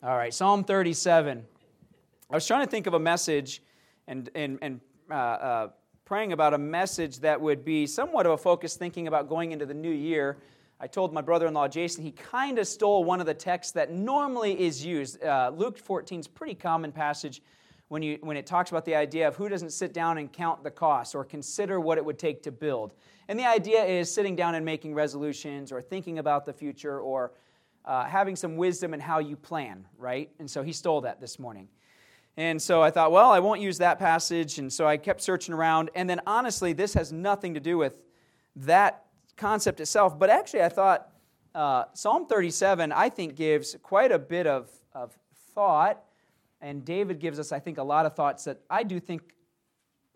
All right, Psalm 37. I was trying to think of a message and, and, and uh, uh, praying about a message that would be somewhat of a focus thinking about going into the new year. I told my brother in law Jason he kind of stole one of the texts that normally is used. Uh, Luke 14 is pretty common passage when, you, when it talks about the idea of who doesn't sit down and count the costs or consider what it would take to build. And the idea is sitting down and making resolutions or thinking about the future or uh, having some wisdom in how you plan, right? And so he stole that this morning. And so I thought, well, I won't use that passage. And so I kept searching around. And then honestly, this has nothing to do with that concept itself. But actually, I thought uh, Psalm 37, I think, gives quite a bit of, of thought. And David gives us, I think, a lot of thoughts that I do think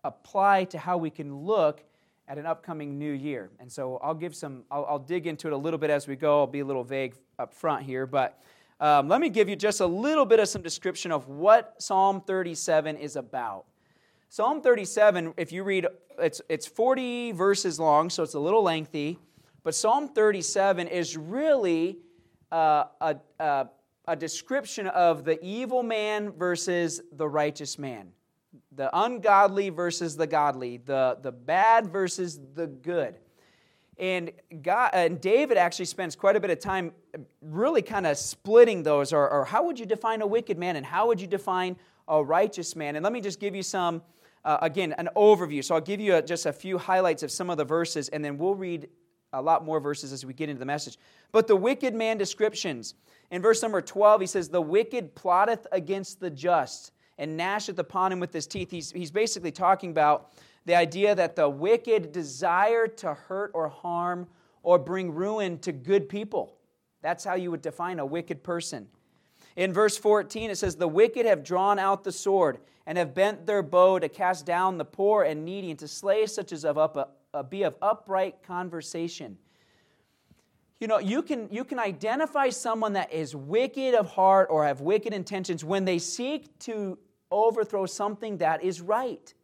apply to how we can look at an upcoming new year. And so I'll give some, I'll, I'll dig into it a little bit as we go. I'll be a little vague up front here. But um, let me give you just a little bit of some description of what Psalm 37 is about. Psalm 37, if you read, it's, it's 40 verses long, so it's a little lengthy. But Psalm 37 is really uh, a, a, a description of the evil man versus the righteous man, the ungodly versus the godly, the, the bad versus the good. And, God, and David actually spends quite a bit of time really kind of splitting those, or, or how would you define a wicked man and how would you define a righteous man? And let me just give you some, uh, again, an overview. So I'll give you a, just a few highlights of some of the verses, and then we'll read a lot more verses as we get into the message. But the wicked man descriptions. In verse number 12, he says, The wicked plotteth against the just and gnasheth upon him with his teeth. He's, he's basically talking about the idea that the wicked desire to hurt or harm or bring ruin to good people. That's how you would define a wicked person. In verse 14, it says, The wicked have drawn out the sword and have bent their bow to cast down the poor and needy and to slay such as of up, uh, be of upright conversation. You know, you can, you can identify someone that is wicked of heart or have wicked intentions when they seek to overthrow something that is right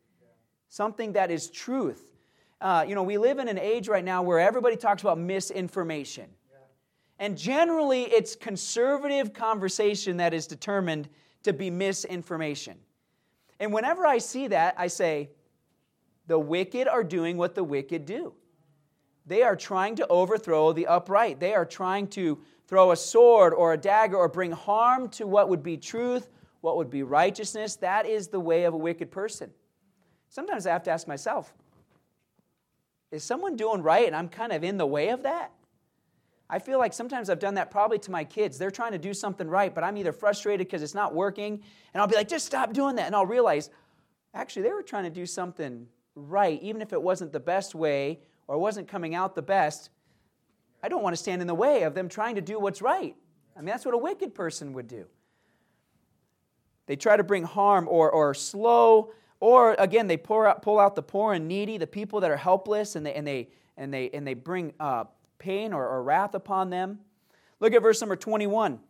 something that is truth. Uh, you know, we live in an age right now where everybody talks about misinformation. And generally, it's conservative conversation that is determined to be misinformation. And whenever I see that, I say, the wicked are doing what the wicked do. They are trying to overthrow the upright. They are trying to throw a sword or a dagger or bring harm to what would be truth, what would be righteousness. That is the way of a wicked person. Sometimes I have to ask myself, is someone doing right and I'm kind of in the way of that? I feel like sometimes I've done that probably to my kids. They're trying to do something right, but I'm either frustrated because it's not working, and I'll be like, just stop doing that. And I'll realize, actually, they were trying to do something right, even if it wasn't the best way or wasn't coming out the best. I don't want to stand in the way of them trying to do what's right. I mean, that's what a wicked person would do. They try to bring harm or, or slow or again, they pour out, pull out the poor and needy, the people that are helpless, and they, and they, and they, and they bring uh, pain or, or wrath upon them. Look at verse number 21.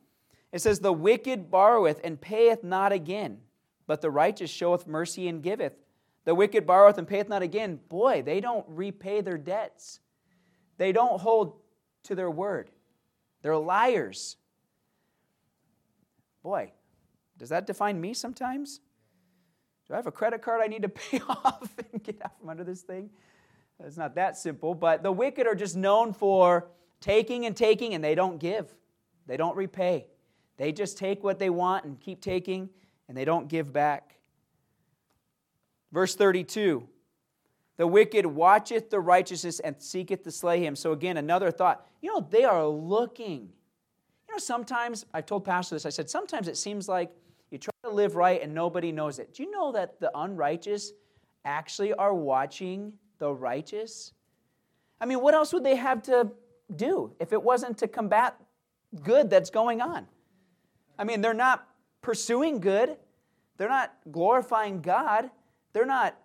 It says, The wicked borroweth and payeth not again, but the righteous showeth mercy and giveth. The wicked borroweth and payeth not again. Boy, they don't repay their debts. They don't hold to their word. They're liars. Boy, does that define me sometimes? Do I have a credit card I need to pay off and get out from under this thing? It's not that simple, but the wicked are just known for taking and taking, and they don't give. They don't repay. They just take what they want and keep taking, and they don't give back. Verse 32 The wicked watcheth the righteousness and seeketh to slay him. So, again, another thought. You know, they are looking. You know, sometimes, I've told Pastor this, I said, sometimes it seems like you try to live right and nobody knows it. Do you know that the unrighteous actually are watching the righteous? I mean, what else would they have to do if it wasn't to combat good that's going on? I mean, they're not pursuing good, they're not glorifying God, they're not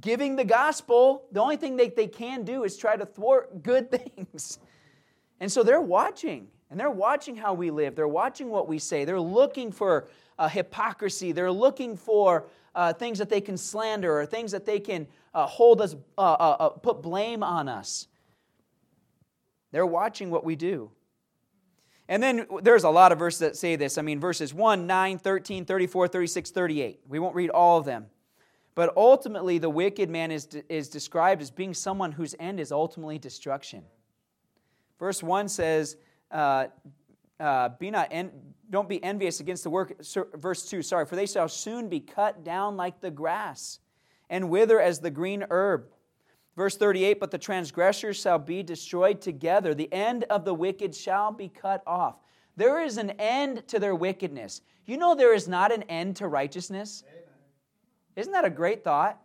giving the gospel. The only thing they, they can do is try to thwart good things. And so they're watching, and they're watching how we live, they're watching what we say, they're looking for uh, hypocrisy. They're looking for uh, things that they can slander or things that they can uh, hold us, uh, uh, uh, put blame on us. They're watching what we do. And then there's a lot of verses that say this. I mean, verses 1, 9, 13, 34, 36, 38. We won't read all of them. But ultimately, the wicked man is, is described as being someone whose end is ultimately destruction. Verse 1 says, uh, uh, be not en- don't be envious against the work. Verse 2, sorry, for they shall soon be cut down like the grass and wither as the green herb. Verse 38 But the transgressors shall be destroyed together, the end of the wicked shall be cut off. There is an end to their wickedness. You know, there is not an end to righteousness. Amen. Isn't that a great thought?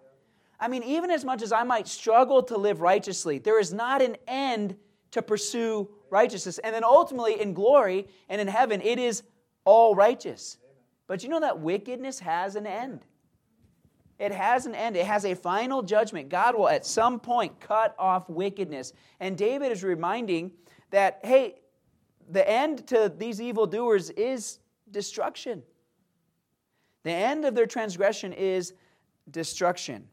I mean, even as much as I might struggle to live righteously, there is not an end to pursue righteousness. And then ultimately, in glory and in heaven, it is all righteous. But you know that wickedness has an end. It has an end. It has a final judgment. God will at some point cut off wickedness. And David is reminding that, hey, the end to these evildoers is destruction. The end of their transgression is destruction.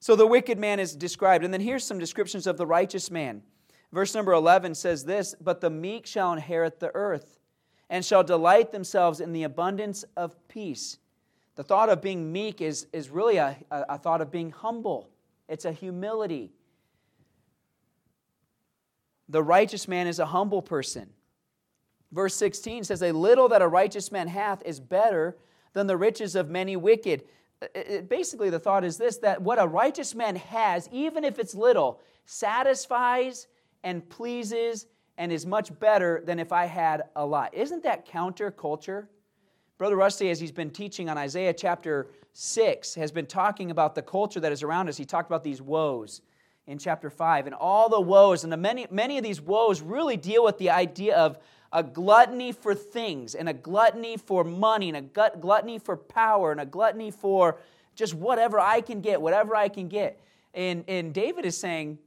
So the wicked man is described. And then here's some descriptions of the righteous man. Verse number 11 says this But the meek shall inherit the earth and shall delight themselves in the abundance of peace. The thought of being meek is, is really a, a, thought of being humble, it's a humility. The righteous man is a humble person. Verse 16 says, A little that a righteous man hath is better than the riches of many wicked. It, basically, the thought is this that what a righteous man has, even if it's little, satisfies and pleases and is much better than if I had a lot. Isn't that counterculture? Brother Rusty, as he's been teaching on Isaiah chapter 6, has been talking about the culture that is around us. He talked about these woes in chapter 5 and all the woes. And the many, many of these woes really deal with the idea of a gluttony for things and a gluttony for money and a gut, gluttony for power and a gluttony for just whatever I can get, whatever I can get. And, and David is saying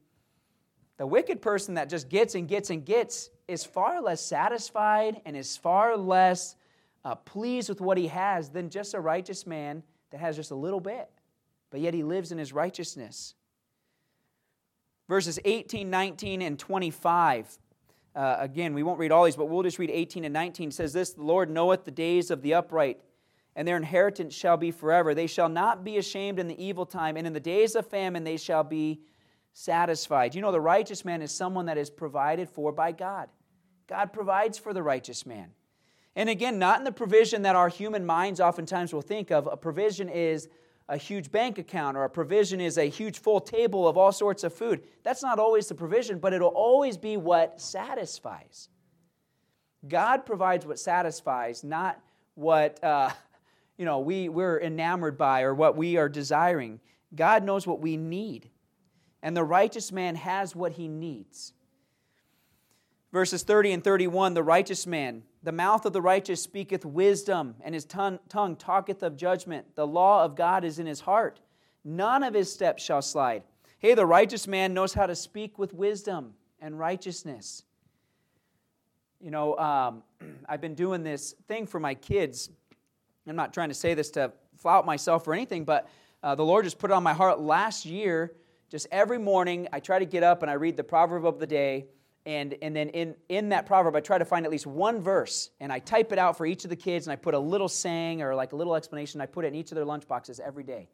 the wicked person that just gets and gets and gets is far less satisfied and is far less uh, pleased with what he has than just a righteous man that has just a little bit, but yet he lives in his righteousness. Verses 18, 19, and 25. Uh, again, we won't read all these, but we'll just read 18 and 19. It says this The Lord knoweth the days of the upright, and their inheritance shall be forever. They shall not be ashamed in the evil time, and in the days of famine they shall be satisfied. You know, the righteous man is someone that is provided for by God. God provides for the righteous man. And again, not in the provision that our human minds oftentimes will think of. A provision is a huge bank account, or a provision is a huge full table of all sorts of food. That's not always the provision, but it'll always be what satisfies. God provides what satisfies, not what uh, you know we, we're enamored by or what we are desiring. God knows what we need. And the righteous man has what he needs. Verses 30 and 31 The righteous man the mouth of the righteous speaketh wisdom, and his tongue, tongue talketh of judgment. The law of God is in his heart. None of his steps shall slide. Hey, the righteous man knows how to speak with wisdom and righteousness. You know, um, I've been doing this thing for my kids. I'm not trying to say this to flout myself or anything, but uh, the Lord just put it on my heart last year. Just every morning, I try to get up and I read the proverb of the day. And, and then in, in that proverb i try to find at least one verse and i type it out for each of the kids and i put a little saying or like a little explanation. I put it in each of their lunch boxes every day.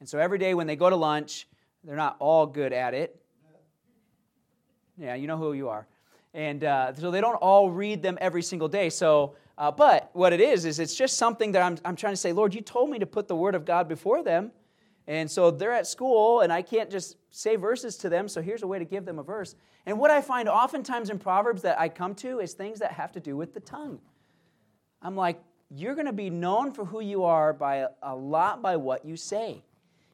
And so every day when they go to lunch they're not all good at it. Yeah you know who you are. And uh, so they don't all read them every single day. So uh, but what it is is it's just something that I'm, I'm trying to say lord you told me to put the word of god before them and so they're at school, and I can't just say verses to them, so here's a way to give them a verse. And what I find oftentimes in Proverbs that I come to is things that have to do with the tongue. I'm like, you're going to be known for who you are by a, lot by what you say.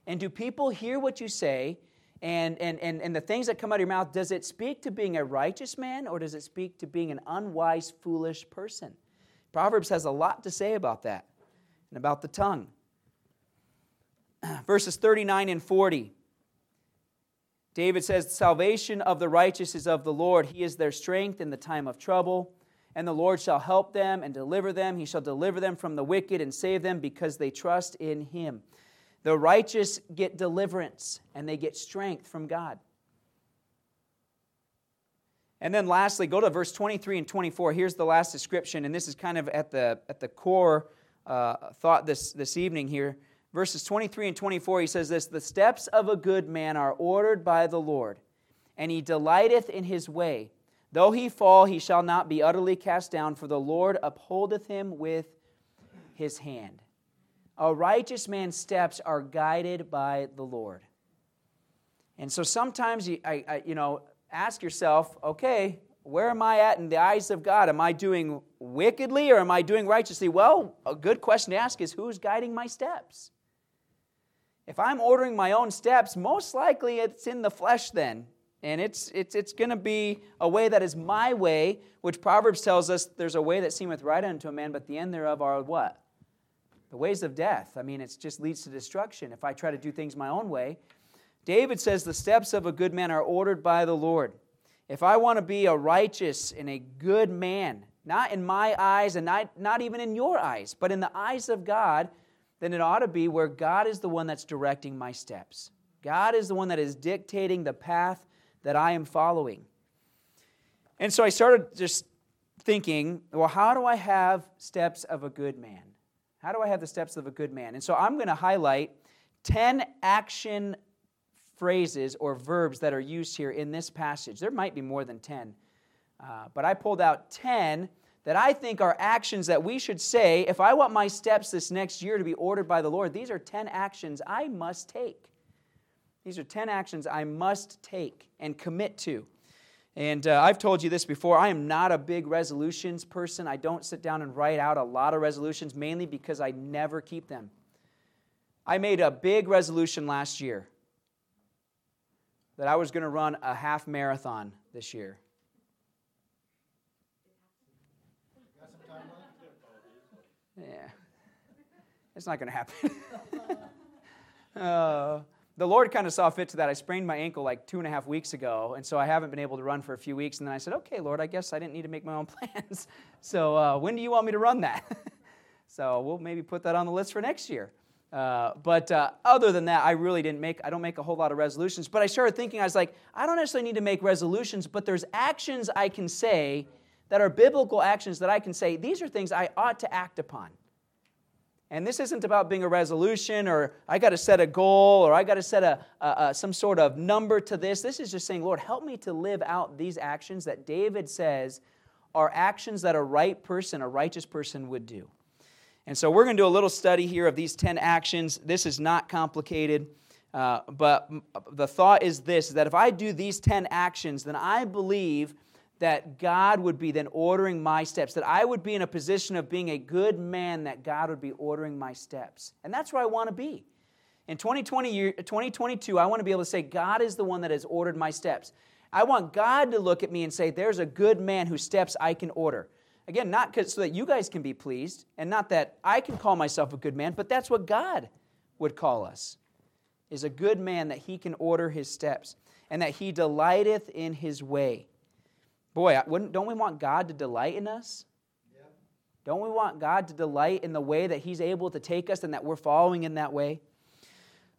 And do people hear what you say? And, and, and, and the things that come out of your mouth, does it speak to being a righteous man or does it speak to being an unwise, foolish person? Proverbs has a lot to say about that and about the tongue. verses 39 and 40. David says, Salvation of the righteous is of the Lord. He is their strength in the time of trouble. And the Lord shall help them and deliver them. He shall deliver them from the wicked and save them because they trust in him. The righteous get deliverance and they get strength from God. And then lastly, go to verse 23 and 24. Here's the last description, and this is kind of at the, at the core uh, thought this, this evening here. Verses 23 and 24, he says this The steps of a good man are ordered by the Lord, and he delighteth in his way. Though he fall, he shall not be utterly cast down, for the Lord upholdeth him with his hand. A righteous man's steps are guided by the Lord. And so sometimes you, I, I, you know, ask yourself, okay, where am I at in the eyes of God? Am I doing wickedly or am I doing righteously? Well, a good question to ask is who's guiding my steps? If I'm ordering my own steps, most likely it's in the flesh then. And it's, it's, it's going to be a way that is my way, which Proverbs tells us there's a way that seemeth right unto a man, but the end thereof are what? The ways of death. I mean, it just leads to destruction if I try to do things my own way. David says, The steps of a good man are ordered by the Lord. If I want to be a righteous and a good man, not in my eyes and not, not even in your eyes, but in the eyes of God, then it ought to be where God is the one that's directing my steps. God is the one that is dictating the path that I am following. And so I started just thinking, well, how do I have steps of a good man? How do I have the steps of a good man? And so I'm going to highlight 10 action phrases or verbs that are used here in this passage. There might be more than 10, uh, but I pulled out 10 that I think are actions that we should say if I want my steps this next year to be ordered by the Lord, these are 10 actions I must take. These are 10 actions I must take and commit to. And uh, I've told you this before. I am not a big resolutions person. I don't sit down and write out a lot of resolutions, mainly because I never keep them. I made a big resolution last year that I was going to run a half marathon this year. It's not going to happen. uh, the Lord kind of saw fit to that. I sprained my ankle like two and a half weeks ago, and so I haven't been able to run for a few weeks. And then I said, okay, Lord, I guess I didn't need to make my own plans. so uh, when do you want me to run that? so we'll maybe put that on the list for next year. Uh, but uh, other than that, I really didn't make, I don't make a whole lot of resolutions. But I started thinking, I was like, I don't necessarily need to make resolutions, but there's actions I can say that are biblical actions that I can say, these are things I ought to act upon. And this isn't about being a resolution or I got to set a goal or I got to set a, a, a, some sort of number to this. This is just saying, Lord, help me to live out these actions that David says are actions that a right person, a righteous person would do. And so we're going to do a little study here of these 10 actions. This is not complicated, uh, but the thought is this that if I do these 10 actions, then I believe that God would be then ordering my steps, that I would be in a position of being a good man, that God would be ordering my steps. And that's where I want to be. In 2020, 2022, I want to be able to say, God is the one that has ordered my steps. I want God to look at me and say, there's a good man whose steps I can order. Again, not so that you guys can be pleased, and not that I can call myself a good man, but that's what God would call us is a good man that he can order his steps and that he delighteth in his way. Boy, don't we want God to delight in us? Don't we want God to delight in the way that He's able to take us and that we're following in that way?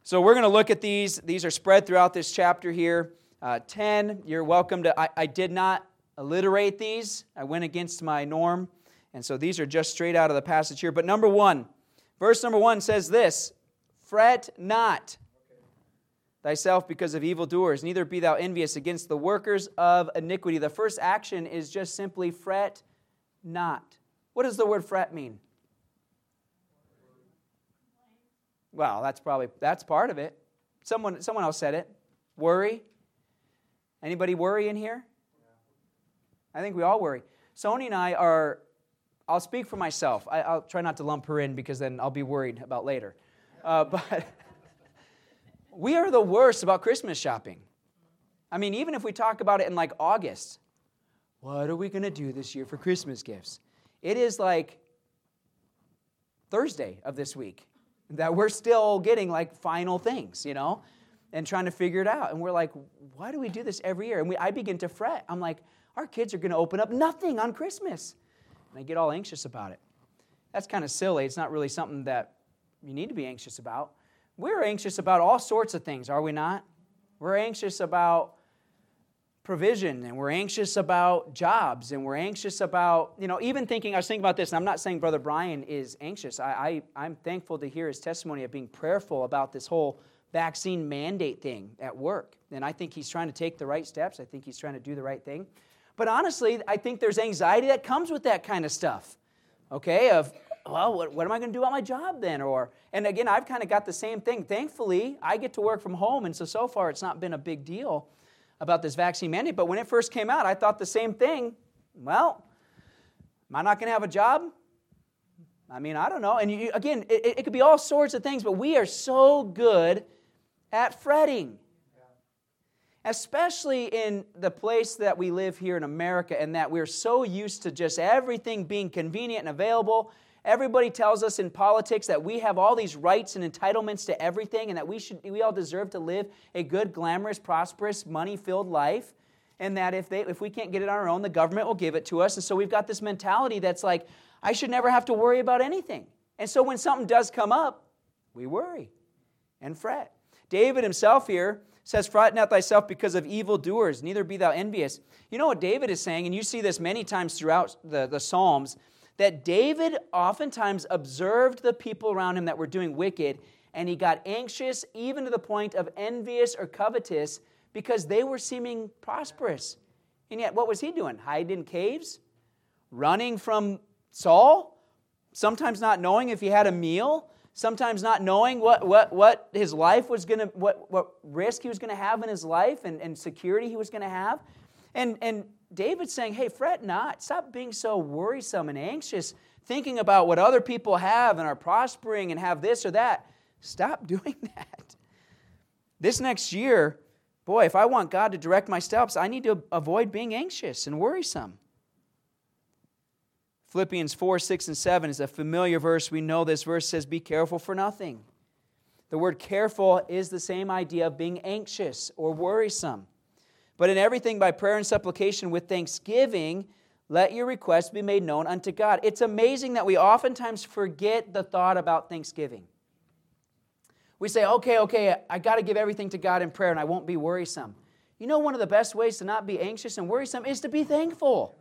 So we're going to look at these. These are spread throughout this chapter here. Uh, 10, you're welcome to. I, I did not alliterate these. I went against my norm. And so these are just straight out of the passage here. But number one, verse number one says this Fret not thyself because of evildoers, neither be thou envious against the workers of iniquity. The first action is just simply fret not. What does the word fret mean? Well, that's probably that's part of it. Someone someone else said it. Worry. Anybody worry in here? I think we all worry. Sonia and I are, I'll speak for myself. I, will try not to lump her in because then I'll be worried about later. Uh, but we are the worst about Christmas shopping. I mean, even if we talk about it in like August, what are we going to do this year for Christmas gifts? It is like Thursday of this week that we're still getting like final things, you know, and trying to figure it out. And we're like, why do we do this every year? And we, I begin to fret. I'm like, our kids are going to open up nothing on Christmas. And I get all anxious about it. That's kind of silly. It's not really something that you need to be anxious about. We're anxious about all sorts of things, are we not? We're anxious about provision and we're anxious about jobs and we're anxious about, you know, even thinking, I was thinking about this, and I'm not saying Brother Brian is anxious. I, I, am thankful to hear his testimony of being prayerful about this whole vaccine mandate thing at work. And I think he's trying to take the right steps. I think he's trying to do the right thing. But honestly, I think there's anxiety that comes with that kind of stuff. Okay, of, well, what, what am I going to do about my job then? Or, and again, I've kind of got the same thing. Thankfully, I get to work from home, and so so far it's not been a big deal about this vaccine mandate. But when it first came out, I thought the same thing. Well, am I not going to have a job? I mean, I don't know. And you, again, it, it could be all sorts of things, but we are so good at fretting. Especially in the place that we live here in America, and that we're so used to just everything being convenient and available Everybody tells us in politics that we have all these rights and entitlements to everything and that we, should, we all deserve to live a good, glamorous, prosperous, money filled life. And that if, they, if we can't get it on our own, the government will give it to us. And so we've got this mentality that's like, I should never have to worry about anything. And so when something does come up, we worry and fret. David himself here says, Fret not thyself because of evildoers, neither be thou envious. You know what David is saying, and you see this many times throughout the, the Psalms that David oftentimes observed the people around him that were doing wicked, and he got anxious, even to the point of envious or covetous, because they were seeming prosperous. And yet, what was he doing? Hiding in caves? Running from Saul? Sometimes not knowing if he had a meal? Sometimes not knowing what, what, what his life was going to, what, what risk he was going to have in his life and, and security he was going to have. And, and David's saying, hey, fret not. Stop being so worrisome and anxious, thinking about what other people have and are prospering and have this or that. Stop doing that. This next year, boy, if I want God to direct my steps, I need to avoid being anxious and worrisome. Philippians 4, 6, and 7 is a familiar verse. We know this verse says, Be careful for nothing. The word careful is the same idea of being anxious or worrisome. But in everything by prayer and supplication with thanksgiving, let your requests be made known unto God. It's amazing that we oftentimes forget the thought about thanksgiving. We say, okay, okay, I got to give everything to God in prayer and I won't be worrisome. You know, one of the best ways to not be anxious and worrisome is to be thankful.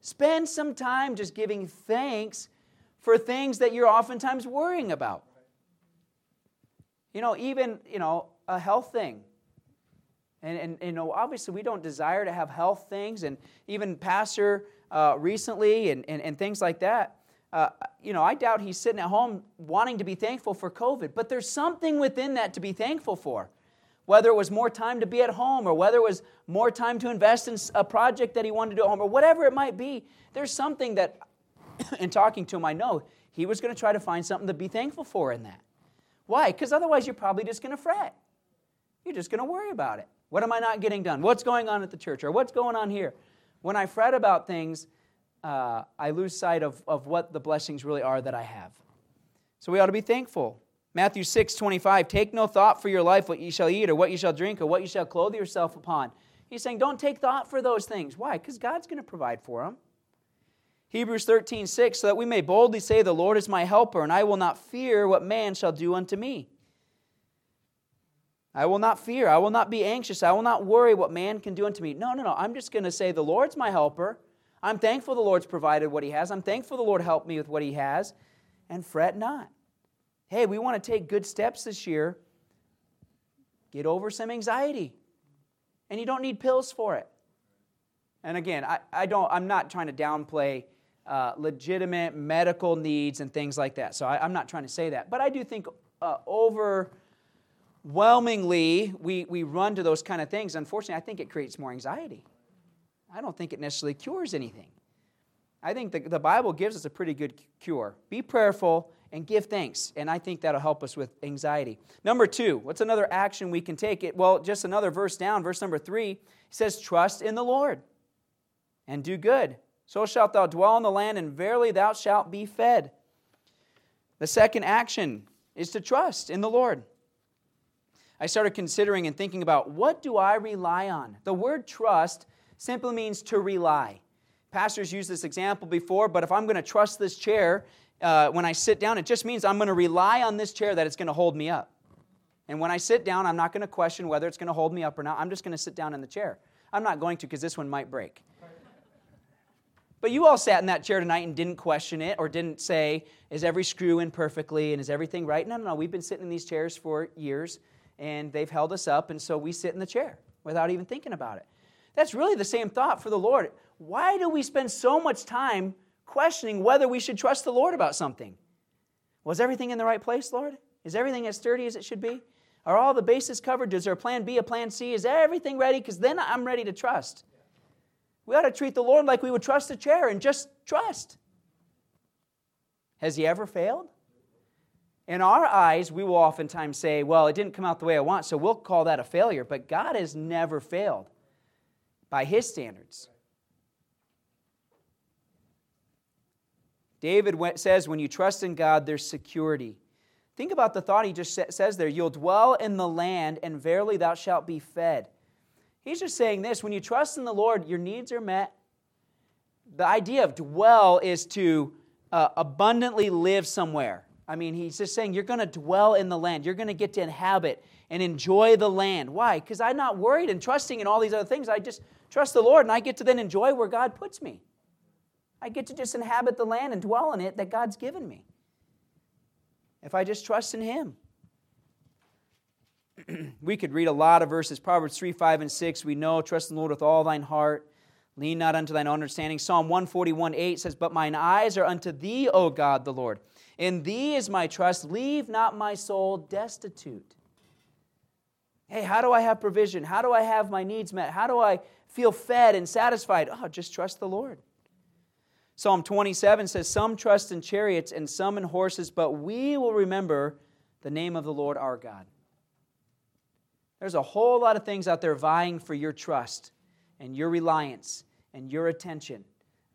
Spend some time just giving thanks for things that you're oftentimes worrying about. You know, even, you know, a health thing. And, and, you know, obviously, we don't desire to have health things, and even Pastor uh, recently and, and, and things like that. Uh, you know, I doubt he's sitting at home wanting to be thankful for COVID, but there's something within that to be thankful for. Whether it was more time to be at home, or whether it was more time to invest in a project that he wanted to do at home, or whatever it might be, there's something that, in talking to him, I know he was going to try to find something to be thankful for in that. Why? Because otherwise, you're probably just going to fret. You're just going to worry about it. What am I not getting done? What's going on at the church? Or what's going on here? When I fret about things, uh, I lose sight of, of what the blessings really are that I have. So we ought to be thankful. Matthew 6 25, take no thought for your life, what ye shall eat, or what ye shall drink, or what ye shall clothe yourself upon. He's saying, don't take thought for those things. Why? Because God's going to provide for them. Hebrews 13 6, so that we may boldly say, The Lord is my helper, and I will not fear what man shall do unto me. I will not fear. I will not be anxious. I will not worry what man can do unto me. No, no, no. I'm just going to say, The Lord's my helper. I'm thankful the Lord's provided what He has. I'm thankful the Lord helped me with what He has. And fret not. Hey, we want to take good steps this year. Get over some anxiety. And you don't need pills for it. And again, I, I don't, I'm not trying to downplay uh, legitimate medical needs and things like that. So I, am not trying to say that. But I do think uh, over overwhelmingly we, we run to those kind of things, unfortunately, I think it creates more anxiety. I don't think it necessarily cures anything. I think the, the Bible gives us a pretty good cure. Be prayerful and give thanks. And I think that'll help us with anxiety. Number two, what's another action we can take? It well, just another verse down, verse number three says, Trust in the Lord and do good. So shalt thou dwell in the land, and verily thou shalt be fed. The second action is to trust in the Lord. I started considering and thinking about what do I rely on? The word trust simply means to rely. Pastors used this example before, but if I'm going to trust this chair uh, when I sit down, it just means I'm going to rely on this chair that it's going to hold me up. And when I sit down, I'm not going to question whether it's going to hold me up or not. I'm just going to sit down in the chair. I'm not going to because this one might break. But you all sat in that chair tonight and didn't question it or didn't say, is every screw in perfectly and is everything right? No, no, no. We've been sitting in these chairs for years and they've held us up, and so we sit in the chair without even thinking about it. That's really the same thought for the Lord. Why do we spend so much time questioning whether we should trust the Lord about something? Was everything in the right place, Lord? Is everything as sturdy as it should be? Are all the bases covered? Is there a plan B, a plan C? Is everything ready? Because then I'm ready to trust. We ought to treat the Lord like we would trust a chair and just trust. Has he ever failed? In our eyes, we will oftentimes say, well, it didn't come out the way I want, so we'll call that a failure. But God has never failed by his standards. David says, when you trust in God, there's security. Think about the thought he just says there. You'll dwell in the land, and verily thou shalt be fed. He's just saying this when you trust in the Lord, your needs are met. The idea of dwell is to uh, abundantly live somewhere. I mean, he's just saying you're going to dwell in the land. You're going to get to inhabit and enjoy the land. Why? Because I'm not worried and trusting in all these other things. I just trust the Lord and I get to then enjoy where God puts me. I get to just inhabit the land and dwell in it that God's given me. If I just trust in Him. we could read a lot of verses Proverbs 3, 5, and 6. We know, trust in the Lord with all thine heart. Lean not unto thine understanding. Psalm 141, 8 says, But mine eyes are unto thee, O God the Lord. In thee is my trust. Leave not my soul destitute. Hey, how do I have provision? How do I have my needs met? How do I feel fed and satisfied? Oh, just trust the Lord. Psalm 27 says, Some trust in chariots and some in horses, but we will remember the name of the Lord our God. There's a whole lot of things out there vying for your trust and your reliance and your attention.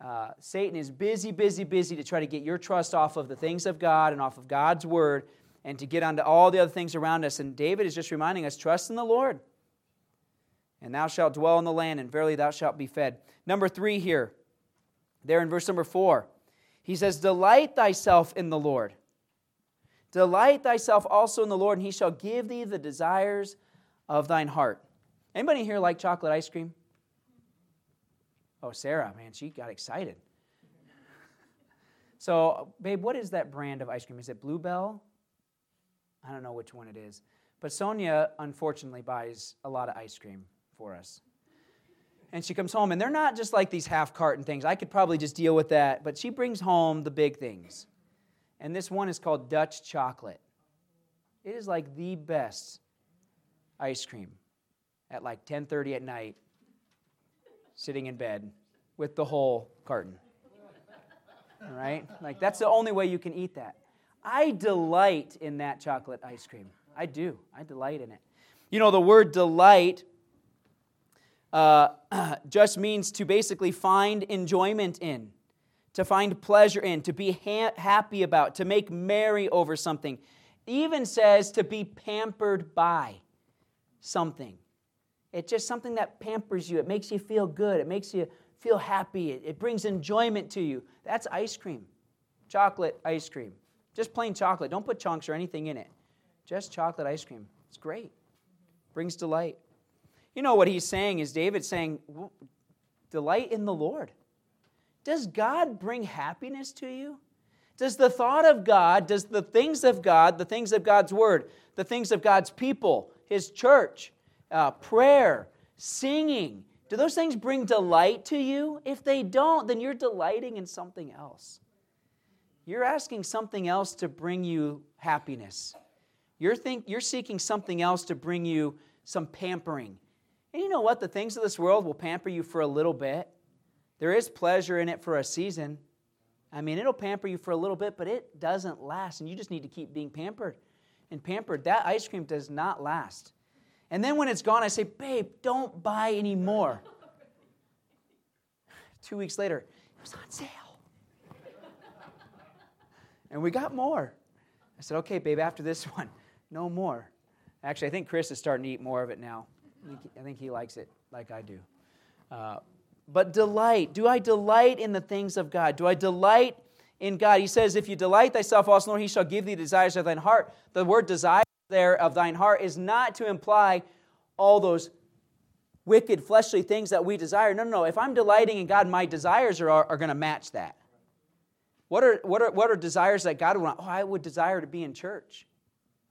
Uh, Satan is busy, busy, busy to try to get your trust off of the things of God and off of God's word and to get onto all the other things around us. And David is just reminding us trust in the Lord. And thou shalt dwell in the land, and verily thou shalt be fed. Number three here, there in verse number four, he says, Delight thyself in the Lord. Delight thyself also in the Lord, and he shall give thee the desires of thine heart. Anybody here like chocolate ice cream? Oh, Sarah, man, she got excited. So, babe, what is that brand of ice cream? Is it Blue Bell? I don't know which one it is. But Sonia, unfortunately, buys a lot of ice cream for us. And she comes home, and they're not just like these half carton things. I could probably just deal with that, but she brings home the big things. And this one is called Dutch chocolate. It is like the best ice cream at like 10:30 at night sitting in bed with the whole carton. Right? Like that's the only way you can eat that. I delight in that chocolate ice cream. I do. I delight in it. You know, the word delight uh, just means to basically find enjoyment in, to find pleasure in, to be ha- happy about, to make merry over something. Even says to be pampered by something. It's just something that pampers you. It makes you feel good. It makes you feel happy. It, it brings enjoyment to you. That's ice cream, chocolate ice cream. Just plain chocolate. Don't put chunks or anything in it. Just chocolate ice cream. It's great. Brings delight. You know what he's saying is David saying, delight in the Lord. Does God bring happiness to you? Does the thought of God, does the things of God, the things of God's word, the things of God's people, his church, uh, prayer, singing, do those things bring delight to you? If they don't, then you're delighting in something else. You're asking something else to bring you happiness. You're, think, you're seeking something else to bring you some pampering. And you know what? The things of this world will pamper you for a little bit. There is pleasure in it for a season. I mean, it'll pamper you for a little bit, but it doesn't last, and you just need to keep being pampered and pampered. That ice cream does not last. And then when it's gone, I say, Babe, don't buy any more. Two weeks later, it was on sale. and we got more. I said, Okay, babe, after this one, no more. Actually, I think Chris is starting to eat more of it now. I think, he likes it like I do. Uh, but delight. Do I delight in the things of God? Do I delight in God? He says, If you delight thyself also, Lord, he shall give thee desires of thine heart. The word desire there of thine heart is not to imply all those wicked fleshly things that we desire. No, no, no. If I'm delighting in God, my desires are, are, are going to match that. What are, what, are, what are desires that God would want? Oh, I would desire to be in church.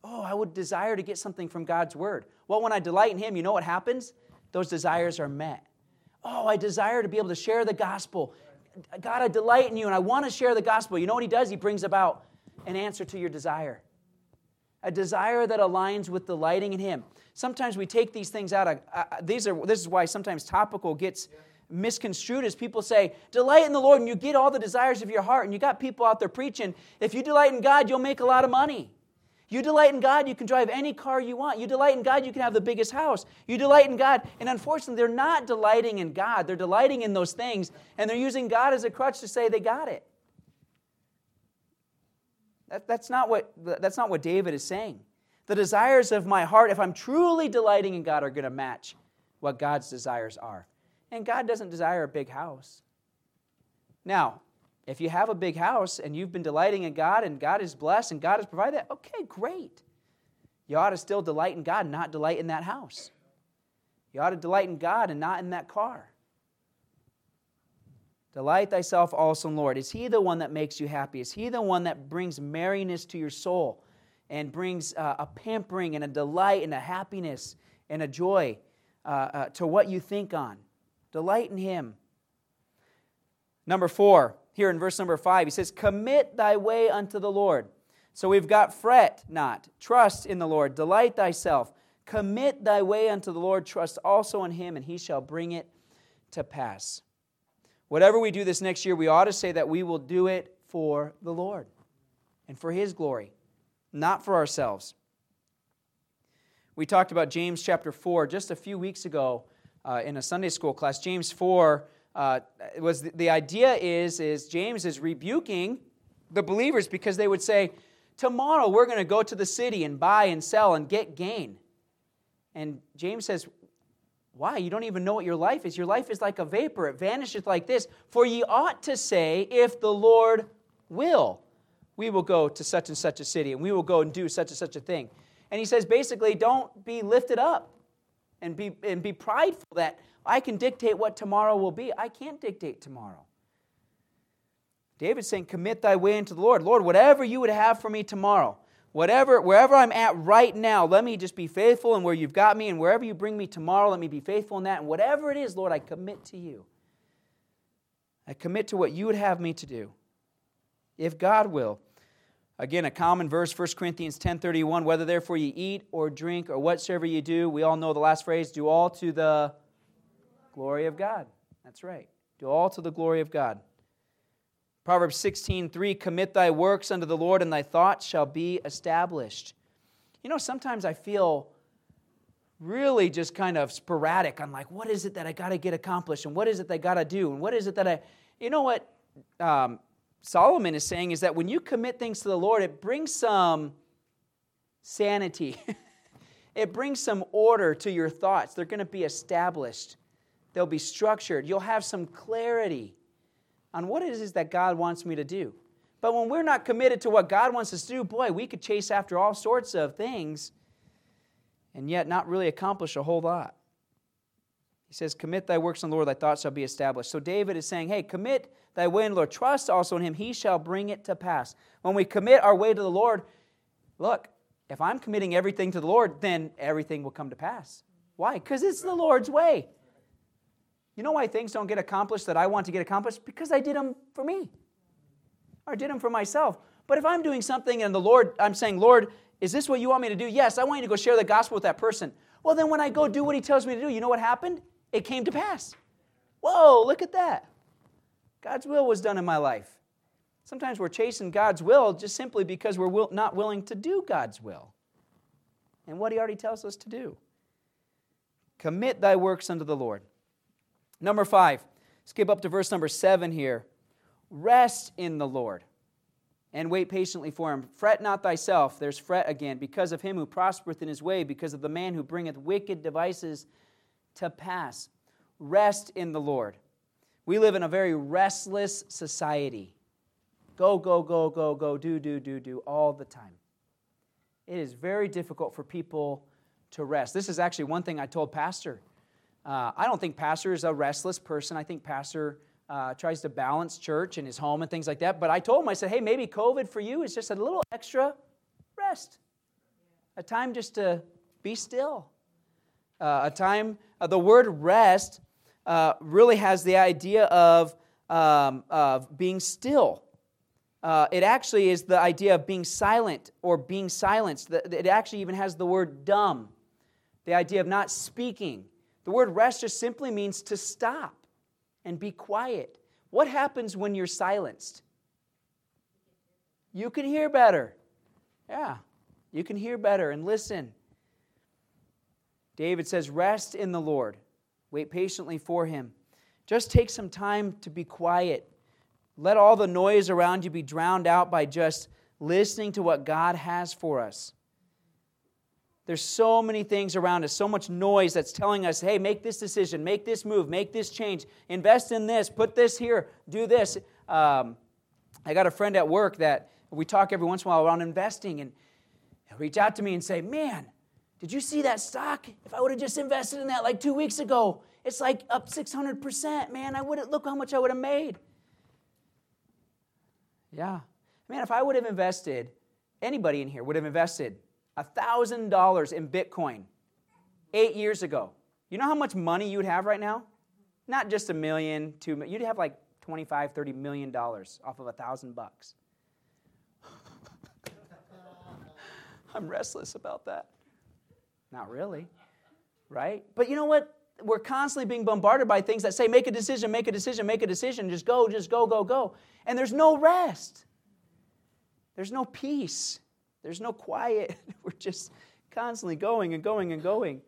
Oh, I would desire to get something from God's word. Well, when I delight in Him, you know what happens? Those desires are met. Oh, I desire to be able to share the gospel. God, I delight in you and I want to share the gospel. You know what He does? He brings about an answer to your desire. A desire that aligns with delighting in Him. Sometimes we take these things out. Of, uh, these are, this is why sometimes topical gets misconstrued as people say, delight in the Lord and you get all the desires of your heart. And you got people out there preaching, if you delight in God, you'll make a lot of money. You delight in God, you can drive any car you want. You delight in God, you can have the biggest house. You delight in God, and unfortunately, they're not delighting in God. They're delighting in those things, and they're using God as a crutch to say they got it. That, that's, not what, that's not what David is saying. The desires of my heart, if I'm truly delighting in God, are going to match what God's desires are. And God doesn't desire a big house. Now, if you have a big house and you've been delighting in God and God is blessed and God has provided that, okay, great. You ought to still delight in God, not delight in that house. You ought to delight in God and not in that car. Delight thyself also in Lord. Is He the one that makes you happy? Is He the one that brings merriness to your soul and brings uh, a pampering and a delight and a happiness and a joy uh, uh, to what you think on? Delight in Him. Number four, here in verse number five. He says, Commit thy way unto the Lord. So we've got fret not, trust in the Lord, delight thyself, commit thy way unto the Lord, trust also in him, and he shall bring it to pass. Whatever we do this next year, we ought to say that we will do it for the Lord and for his glory, not for ourselves. We talked about James chapter 4 just a few weeks ago uh, in a Sunday school class. James 4 uh, was the, the idea is is James is rebuking the believers because they would say, tomorrow we're going to go to the city and buy and sell and get gain. And James says, why? You don't even know what your life is. Your life is like a vapor, it vanisheth like this. For ye ought to say, if the Lord will, we will go to such and such a city, and we will go and do such and such a thing. And he says basically, don't be lifted up and be, and be prideful that I can dictate what tomorrow will be. I can't dictate tomorrow. David's saying, Commit thy way into the Lord. Lord, whatever you would have for me tomorrow, whatever, wherever I'm at right now, let me just be faithful in where you've got me, and wherever you bring me tomorrow, let me be faithful in that. And whatever it is, Lord, I commit to you. I commit to what you would have me to do. If God will. Again, a common verse, 1 Corinthians 10:31, whether therefore you eat or drink or whatsoever you do, we all know the last phrase, do all to the Glory of God. That's right. Do all to the glory of God. Proverbs 16, 3, commit thy works unto the Lord, and thy thoughts shall be established. You know, sometimes I feel really just kind of sporadic on like, what is it that I got to get accomplished, and what is it that I got to do, and what is it that I, you know what um, Solomon is saying is that when you commit things to the Lord, it brings some sanity, it brings some order to your thoughts. They're going to be established. They'll be structured. You'll have some clarity on what it is that God wants me to do. But when we're not committed to what God wants us to do, boy, we could chase after all sorts of things and yet not really accomplish a whole lot. He says, Commit thy works on the Lord, thy thoughts shall be established. So David is saying, Hey, commit thy way in the Lord. Trust also in him, he shall bring it to pass. When we commit our way to the Lord, look, if I'm committing everything to the Lord, then everything will come to pass. Why? Because it's the Lord's way. You know why things don't get accomplished that I want to get accomplished? Because I did them for me. Or I did them for myself. But if I'm doing something and the Lord, I'm saying, Lord, is this what you want me to do? Yes, I want you to go share the gospel with that person. Well, then when I go do what he tells me to do, you know what happened? It came to pass. Whoa, look at that. God's will was done in my life. Sometimes we're chasing God's will just simply because we're will, not willing to do God's will and what he already tells us to do. Commit thy works unto the Lord. Number five, skip up to verse number seven here. Rest in the Lord and wait patiently for him. Fret not thyself, there's fret again, because of him who prospereth in his way, because of the man who bringeth wicked devices to pass. Rest in the Lord. We live in a very restless society. Go, go, go, go, go, do, do, do, do, all the time. It is very difficult for people to rest. This is actually one thing I told Pastor Uh, I don't think pastor is a restless person. I think pastor uh, tries to balance church and his home and things like that. But I told him, I said, hey, maybe COVID for you is just a little extra rest, a time just to be still, uh, a time. Uh, the word rest uh, really has the idea of, um, of being still. Uh, it actually is the idea of being silent or being silenced. It actually even has the word dumb, the idea of not speaking. The word rest just simply means to stop and be quiet. What happens when you're silenced? You can hear better. Yeah, you can hear better and listen. David says, Rest in the Lord, wait patiently for him. Just take some time to be quiet. Let all the noise around you be drowned out by just listening to what God has for us. There's so many things around us, so much noise that's telling us, hey, make this decision, make this move, make this change, invest in this, put this here, do this. Um, I got a friend at work that we talk every once in a while around investing, and reach out to me and say, man, did you see that stock? If I would have just invested in that like two weeks ago, it's like up 600%. Man, I wouldn't look how much I would have made. Yeah. Man, if I would have invested, anybody in here would have invested $1,000 in Bitcoin eight years ago, you know how much money you would have right now? Not just a million, two million. You'd have like 25, 30 million dollars off of a thousand bucks. I'm restless about that. Not really, right? But you know what? We're constantly being bombarded by things that say, make a decision, make a decision, make a decision, just go, just go, go, go. And there's no rest, there's no peace. There's no quiet. We're just constantly going and going and going.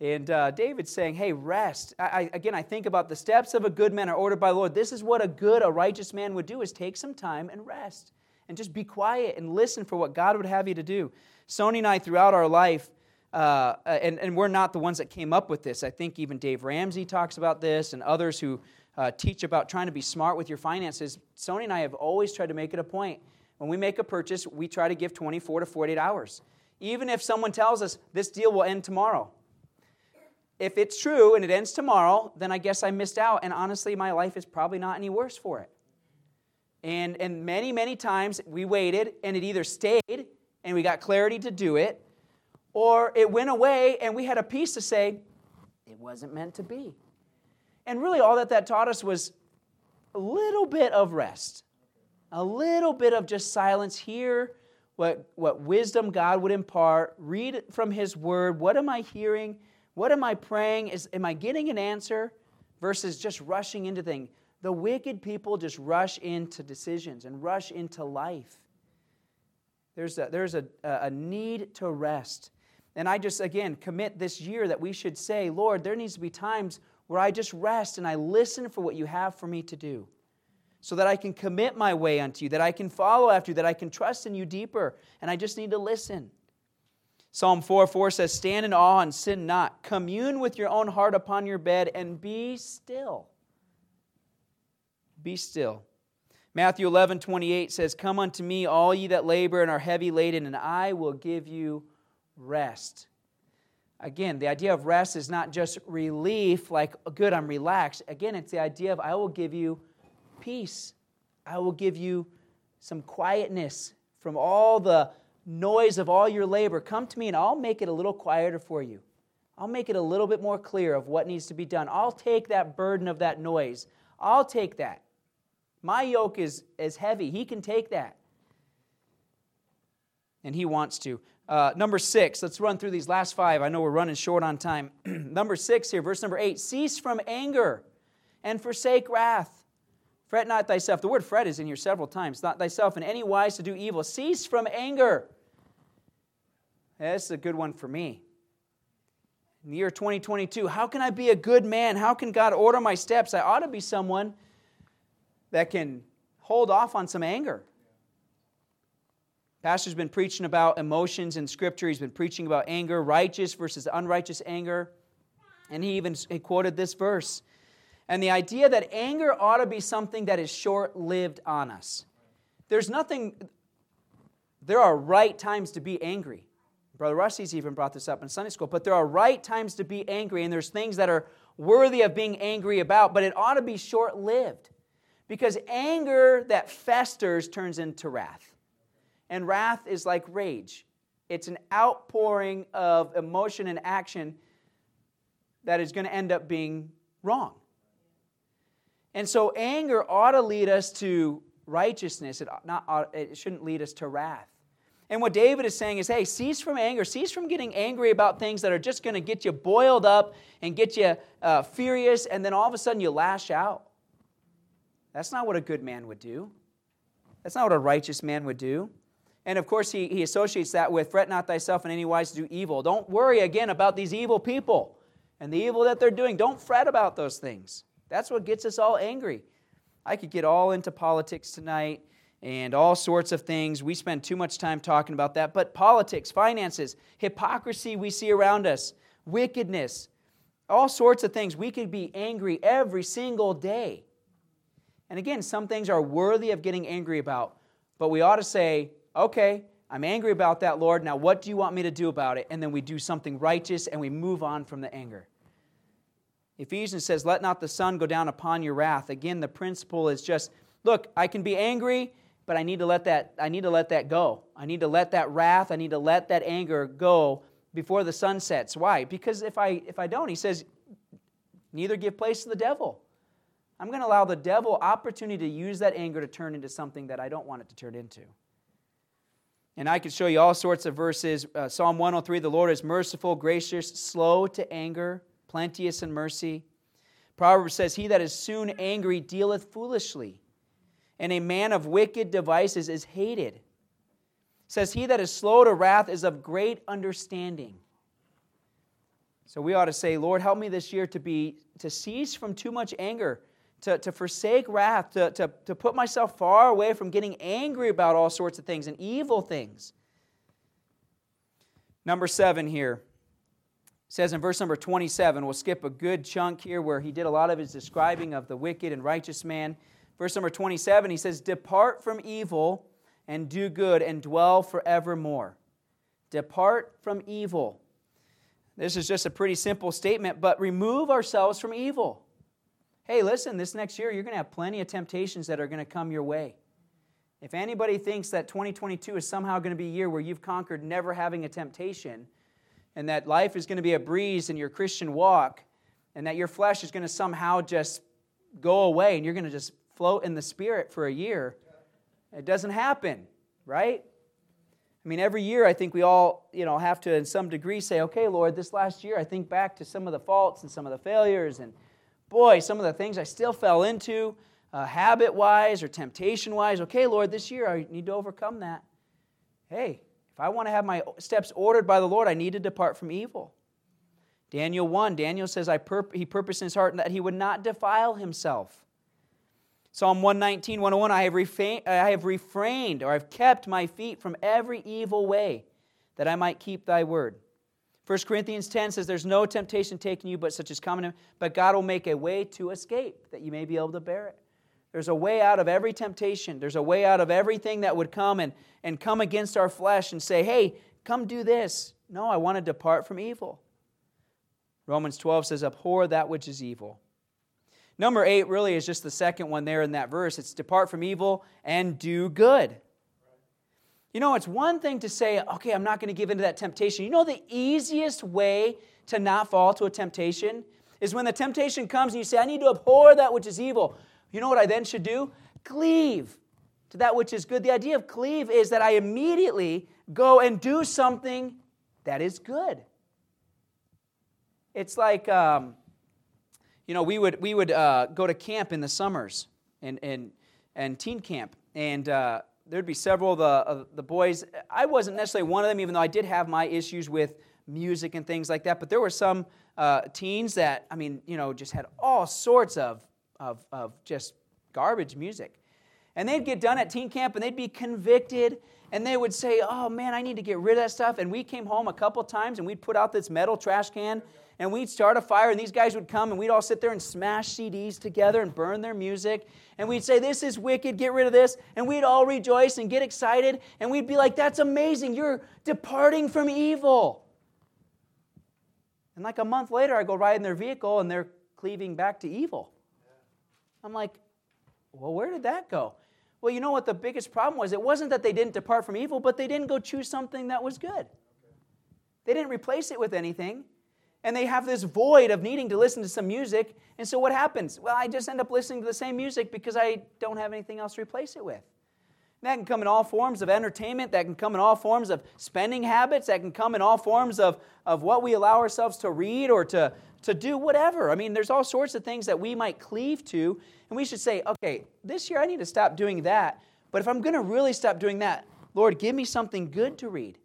And uh, David's saying, hey, rest. I, I, again, I think about the steps of a good man are ordered by the Lord. This is what a good, a righteous man would do, is take some time and rest. And just be quiet and listen for what God would have you to do. Sonia and I, throughout our life, uh, and, and we're not the ones that came up with this. I think even Dave Ramsey talks about this and others who uh, teach about trying to be smart with your finances. Sonia and I have always tried to make it a point when we make a purchase, we try to give 24 to 48 hours. Even if someone tells us this deal will end tomorrow. If it's true and it ends tomorrow, then I guess I missed out. And honestly, my life is probably not any worse for it. And, and many, many times we waited and it either stayed and we got clarity to do it, or it went away and we had a peace to say, it wasn't meant to be. And really, all that that taught us was a little bit of rest a little bit of just silence, hear what, what wisdom God would impart, read from His Word. What am I hearing? What am I praying? Is, am I getting an answer? Versus just rushing into things. The wicked people just rush into decisions and rush into life. There's a, there's a, a need to rest. And I just, again, commit this year that we should say, Lord, there needs to be times where I just rest and I listen for what you have for me to do so that I can commit my way unto you, that I can follow after you, that I can trust in you deeper. And I just need to listen. Psalm 4 4 says, Stand in awe and sin not. Commune with your own heart upon your bed and be still. Be still. Matthew 11 28 says, Come unto me, all ye that labor and are heavy laden, and I will give you rest. Again, the idea of rest is not just relief, like, good, I'm relaxed. Again, it's the idea of I will give you peace. I will give you some quietness from all the noise of all your labor. Come to me and I'll make it a little quieter for you. I'll make it a little bit more clear of what needs to be done. I'll take that burden of that noise. I'll take that. My yoke is, is heavy. He can take that. And he wants to. Uh, number six, let's run through these last five. I know we're running short on time. number six here, verse number eight cease from anger and forsake wrath. Fret not thyself. The word fret is in here several times. Not thyself in any wise to do evil. Cease from anger. That's a good one for me. In the year 2022, how can I be a good man? How can God order my steps? I ought to be someone that can hold off on some anger. Pastor's been preaching about emotions in Scripture. He's been preaching about anger, righteous versus unrighteous anger. And he even he quoted this verse and the idea that anger ought to be something that is short lived on us. There's nothing, there are right times to be angry. Brother Rusty's even brought this up in Sunday school, but there are right times to be angry, and there's things that are worthy of being angry about, but it ought to be short lived. Because anger that festers turns into wrath. And wrath is like rage, it's an outpouring of emotion and action that is going to end up being wrong. And so anger ought to lead us to righteousness. It, not, it shouldn't lead us to wrath. And what David is saying is hey, cease from anger, cease from getting angry about things that are just going to get you boiled up and get you uh, furious, and then all of a sudden you lash out. That's not what a good man would do. That's not what a righteous man would do. And of course, he, he associates that with fret not thyself in any wise to do evil. Don't worry again about these evil people and the evil that they're doing. Don't fret about those things. That's what gets us all angry. I could get all into politics tonight and all sorts of things. We spend too much time talking about that. But politics, finances, hypocrisy we see around us, wickedness, all sorts of things. We could be angry every single day. And again, some things are worthy of getting angry about, but we ought to say, okay, I'm angry about that, Lord. Now, what do you want me to do about it? And then we do something righteous and we move on from the anger. Ephesians says, Let not the sun go down upon your wrath. Again, the principle is just look, I can be angry, but I need to let that, I need to let that go. I need to let that wrath, I need to let that anger go before the sun sets. Why? Because if I if I don't, he says, neither give place to the devil. I'm going to allow the devil opportunity to use that anger to turn into something that I don't want it to turn into. And I could show you all sorts of verses. Uh, Psalm 103 The Lord is merciful, gracious, slow to anger, plenteous in mercy. Proverbs says, He that is soon angry dealeth foolishly, and a man of wicked devices is hated. says, He that is slow to wrath is of great understanding. So we ought to say, Lord, help me this year to be to cease from too much anger, to, to forsake wrath, to, to, to put myself far away from getting angry about all sorts of things and evil things. Number seven here says in verse number 27, we'll skip a good chunk here where he did a lot of his describing of the wicked and righteous man. Verse number 27, he says, Depart from evil and do good and dwell forevermore. Depart from evil. This is just a pretty simple statement, but remove ourselves from evil. Hey, listen, this next year you're going to have plenty of temptations that are going to come your way. If anybody thinks that 2022 is somehow going to be a year where you've conquered never having a temptation, and that life is going to be a breeze in your Christian walk, and that your flesh is going to somehow just go away and you're going to just float in the spirit for a year. It doesn't happen, right? I mean, every year I think we all, you know, have to in some degree say, okay, Lord, this last year I think back to some of the faults and some of the failures, and boy, some of the things I still fell into, uh, habit wise or temptation wise. Okay, Lord, this year I need to overcome that. Hey, if I want to have my steps ordered by the Lord, I need to depart from evil. Daniel 1, Daniel says, I he purposed in his heart that he would not defile himself. Psalm 119, 101, I have, refa- I have refrained or I've kept my feet from every evil way that I might keep thy word. 1 Corinthians 10 says, There's no temptation taking you but such as common, but God will make a way to escape that you may be able to bear it. There's a way out of every temptation. There's a way out of everything that would come and, and come against our flesh and say, hey, come do this. No, I want to depart from evil. Romans 12 says, abhor that which is evil. Number eight really is just the second one there in that verse. It's depart from evil and do good. You know, it's one thing to say, okay, I'm not going to give into that temptation. You know, the easiest way to not fall to a temptation is when the temptation comes and you say, I need to abhor that which is evil. You know what I then should do? Cleave to that which is good. The idea of cleave is that I immediately go and do something that is good. It's like, um, you know, we would, we would uh, go to camp in the summers and, and, and teen camp, and uh, there'd be several of the, of the boys. I wasn't necessarily one of them, even though I did have my issues with music and things like that, but there were some uh, teens that, I mean, you know, just had all sorts of of, of just garbage music. And they'd get done at teen camp and they'd be convicted and they would say, Oh man, I need to get rid of that stuff. And we came home a couple times and we'd put out this metal trash can and we'd start a fire and these guys would come and we'd all sit there and smash CDs together and burn their music. And we'd say, This is wicked, get rid of this. And we'd all rejoice and get excited and we'd be like, That's amazing, you're departing from evil. And like a month later, I go ride in their vehicle and they're cleaving back to evil. I'm like, well, where did that go? Well, you know what the biggest problem was? It wasn't that they didn't depart from evil, but they didn't go choose something that was good. They didn't replace it with anything. And they have this void of needing to listen to some music. And so what happens? Well, I just end up listening to the same music because I don't have anything else to replace it with. That can come in all forms of entertainment. That can come in all forms of spending habits. That can come in all forms of, of what we allow ourselves to read or to, to do, whatever. I mean, there's all sorts of things that we might cleave to. And we should say, okay, this year I need to stop doing that. But if I'm going to really stop doing that, Lord, give me something good to read.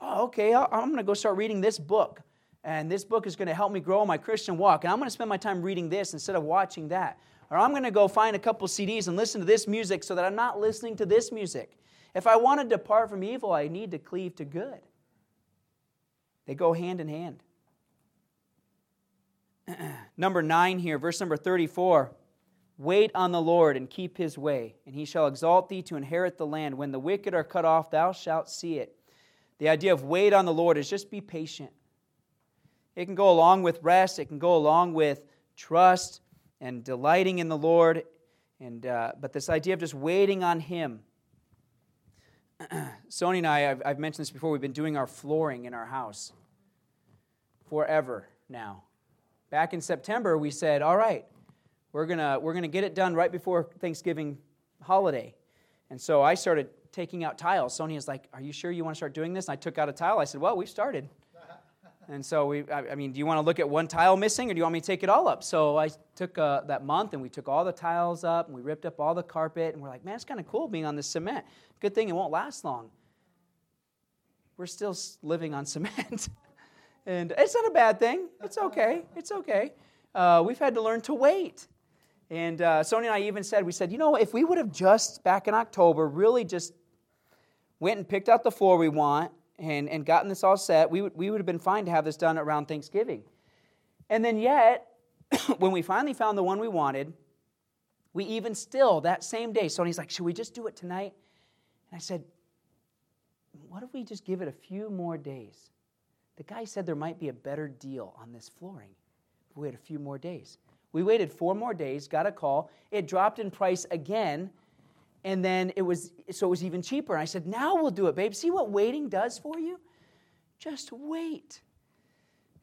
Oh, okay, I'm going to go start reading this book. And this book is going to help me grow my Christian walk. And I'm going to spend my time reading this instead of watching that. Or I'm going to go find a couple CDs and listen to this music so that I'm not listening to this music. If I want to depart from evil, I need to cleave to good. They go hand in hand. Number 9 here, verse number 34. Wait on the Lord and keep his way, and he shall exalt thee to inherit the land. When the wicked are cut off, thou shalt see it. The idea of wait on the Lord is just be patient. It can go along with rest, it can go along with trust and delighting in the Lord. And, uh, but this idea of just waiting on Him. Sonia and I, I've, I've mentioned this before, we've been doing our flooring in our house forever now. Back in September, we said, all right, we're going to we're gonna get it done right before Thanksgiving holiday. And so I started taking out tiles. Sonia's like, Are you sure you want to start doing this? And I took out a tile. I said, Well, we've started. And so we, I mean, do you want to look at one tile missing or do you want me to take it all up? So I took uh, that month and we took all the tiles up and we ripped up all the carpet and we're like, man, it's kind of cool being on this cement. Good thing it won't last long. We're still living on cement. And it's not a bad thing. It's okay. It's okay. Uh, we've had to learn to wait. And uh, Sonia and I even said, we said, you know, if we would have just back in October really just went and picked out the floor we want and, and gotten this all set, we would, we would have been fine to have this done around Thanksgiving. And then, yet, when we finally found the one we wanted, we even still, that same day, Sonia's like, Should we just do it tonight? And I said, What if we just give it a few more days? The guy said there might be a better deal on this flooring we had a few more days. We waited four more days, got a call. It dropped in price again and then it was so it was even cheaper. And I said, "Now we'll do it, babe. See what waiting does for you? Just wait."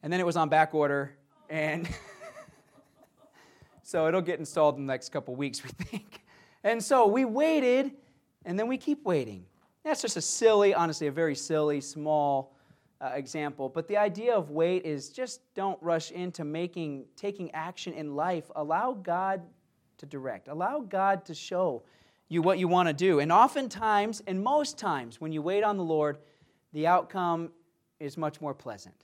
And then it was on back order, and so it'll get installed in the next couple weeks, we think. And so we waited, and then we keep waiting. That's just a silly, honestly, a very silly, small uh, example. But the idea of wait is just don't rush into making, taking action in life. Allow God to direct. Allow God to show you what you want to do. And oftentimes, and most times, when you wait on the Lord, the outcome is much more pleasant.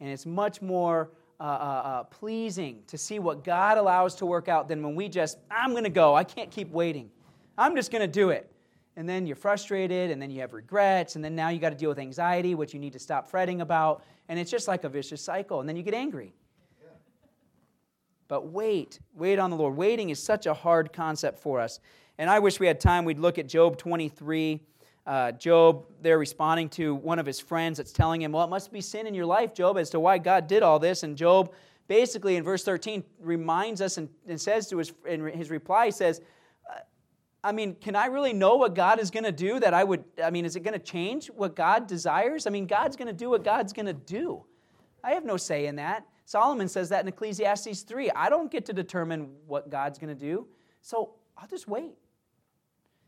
And it's much more uh, uh, uh, pleasing to see what God allows to work out than when we just, I'm going to go. I can't keep waiting. I'm just going to do it. And then you're frustrated, and then you have regrets, and then now you got to deal with anxiety, which you need to stop fretting about. And it's just like a vicious cycle. And then you get angry. But wait, wait on the Lord. Waiting is such a hard concept for us. And I wish we had time, we'd look at Job 23. Uh, Job, they're responding to one of his friends that's telling him, Well, it must be sin in your life, Job, as to why God did all this. And Job, basically, in verse 13, reminds us and, and says to his, in his reply, says, I mean, can I really know what God is going to do that I would, I mean, is it going to change what God desires? I mean, God's going to do what God's going to do. I have no say in that. Solomon says that in Ecclesiastes 3. I don't get to determine what God's going to do, so I'll just wait.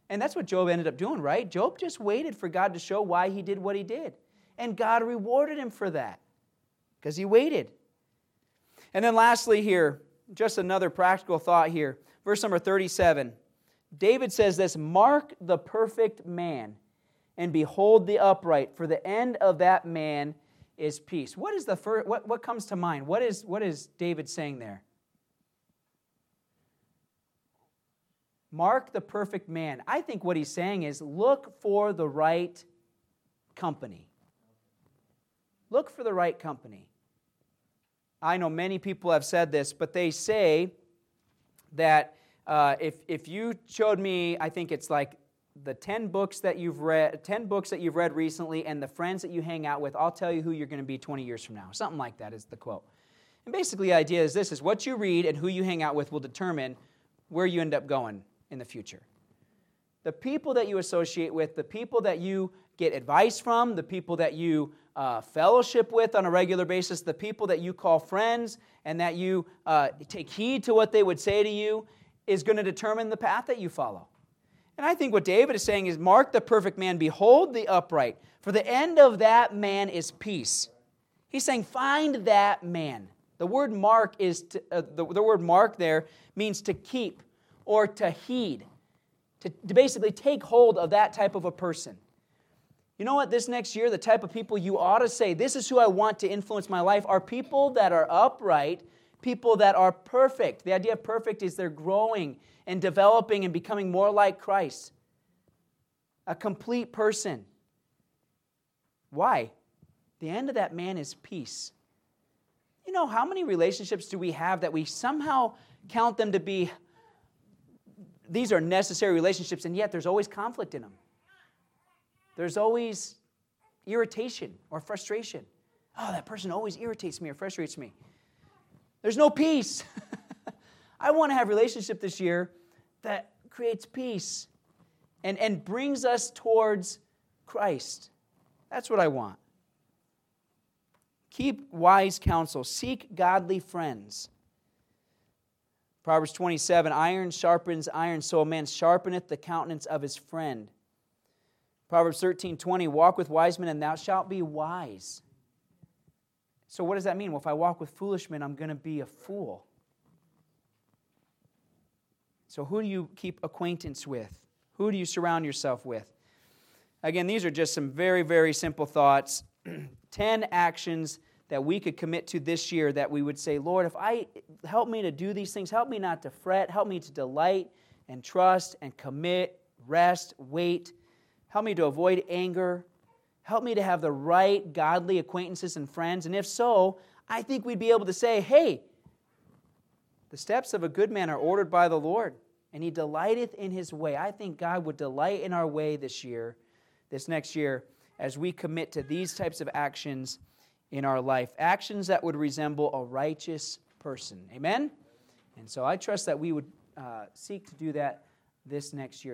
And that's what Job ended up doing, right? Job just waited for God to show why he did what he did. And God rewarded him for that because he waited. And then lastly, here, just another practical thought here. Verse number 37. David says this Mark the perfect man and behold the upright, for the end of that man is peace. What is the first, what, what comes to mind? What is, what is David saying there? Mark the perfect man. I think what he's saying is look for the right company. Look for the right company. I know many people have said this, but they say that uh, if, if you showed me, I think it's like the 10 books that you've read 10 books that you've read recently and the friends that you hang out with i'll tell you who you're going to be 20 years from now something like that is the quote And basically, the idea is this is what you read and who you hang out with will determine where you end up going in the future. The people that you associate with, the people that you get advice from, the people that you uh, fellowship with on a regular basis, the people that you call friends, and that you uh, take heed to what they would say to you, is going to determine the path that you follow. And I think what David is saying is mark the perfect man, behold the upright, for the end of that man is peace. He's saying, find that man. The word mark is to, uh, the, the word mark there means to keep or to heed, to, to basically take hold of that type of a person. You know what? This next year, the type of people you ought to say, This is who I want to influence my life, are people that are upright, people that are perfect. The idea of perfect is they're growing and developing and becoming more like Christ. A complete person. Why? The end of that man is peace. You know, how many relationships do we have that we somehow count them to be, these are necessary relationships, and yet there's always conflict in them? There's always irritation or frustration. Oh, that person always irritates me or frustrates me. There's no peace. I want to have relationship this year that creates peace and, and brings us towards Christ. That's what I want. Keep wise counsel, seek godly friends. Proverbs 27 Iron sharpens iron, so a man sharpeneth the countenance of his friend. Proverbs 13, 20, walk with wise men and thou shalt be wise. So, what does that mean? Well, if I walk with foolish men, I'm going to be a fool. So, who do you keep acquaintance with? Who do you surround yourself with? Again, these are just some very, very simple thoughts. 10 actions that we could commit to this year that we would say, Lord, if I help me to do these things, help me not to fret, help me to delight and trust and commit, rest, wait Help me to avoid anger. Help me to have the right godly acquaintances and friends. And if so, I think we'd be able to say, hey, the steps of a good man are ordered by the Lord, and he delighteth in his way. I think God would delight in our way this year, this next year, as we commit to these types of actions in our life. Actions that would resemble a righteous person. Amen? And so I trust that we would uh, seek to do that this next year.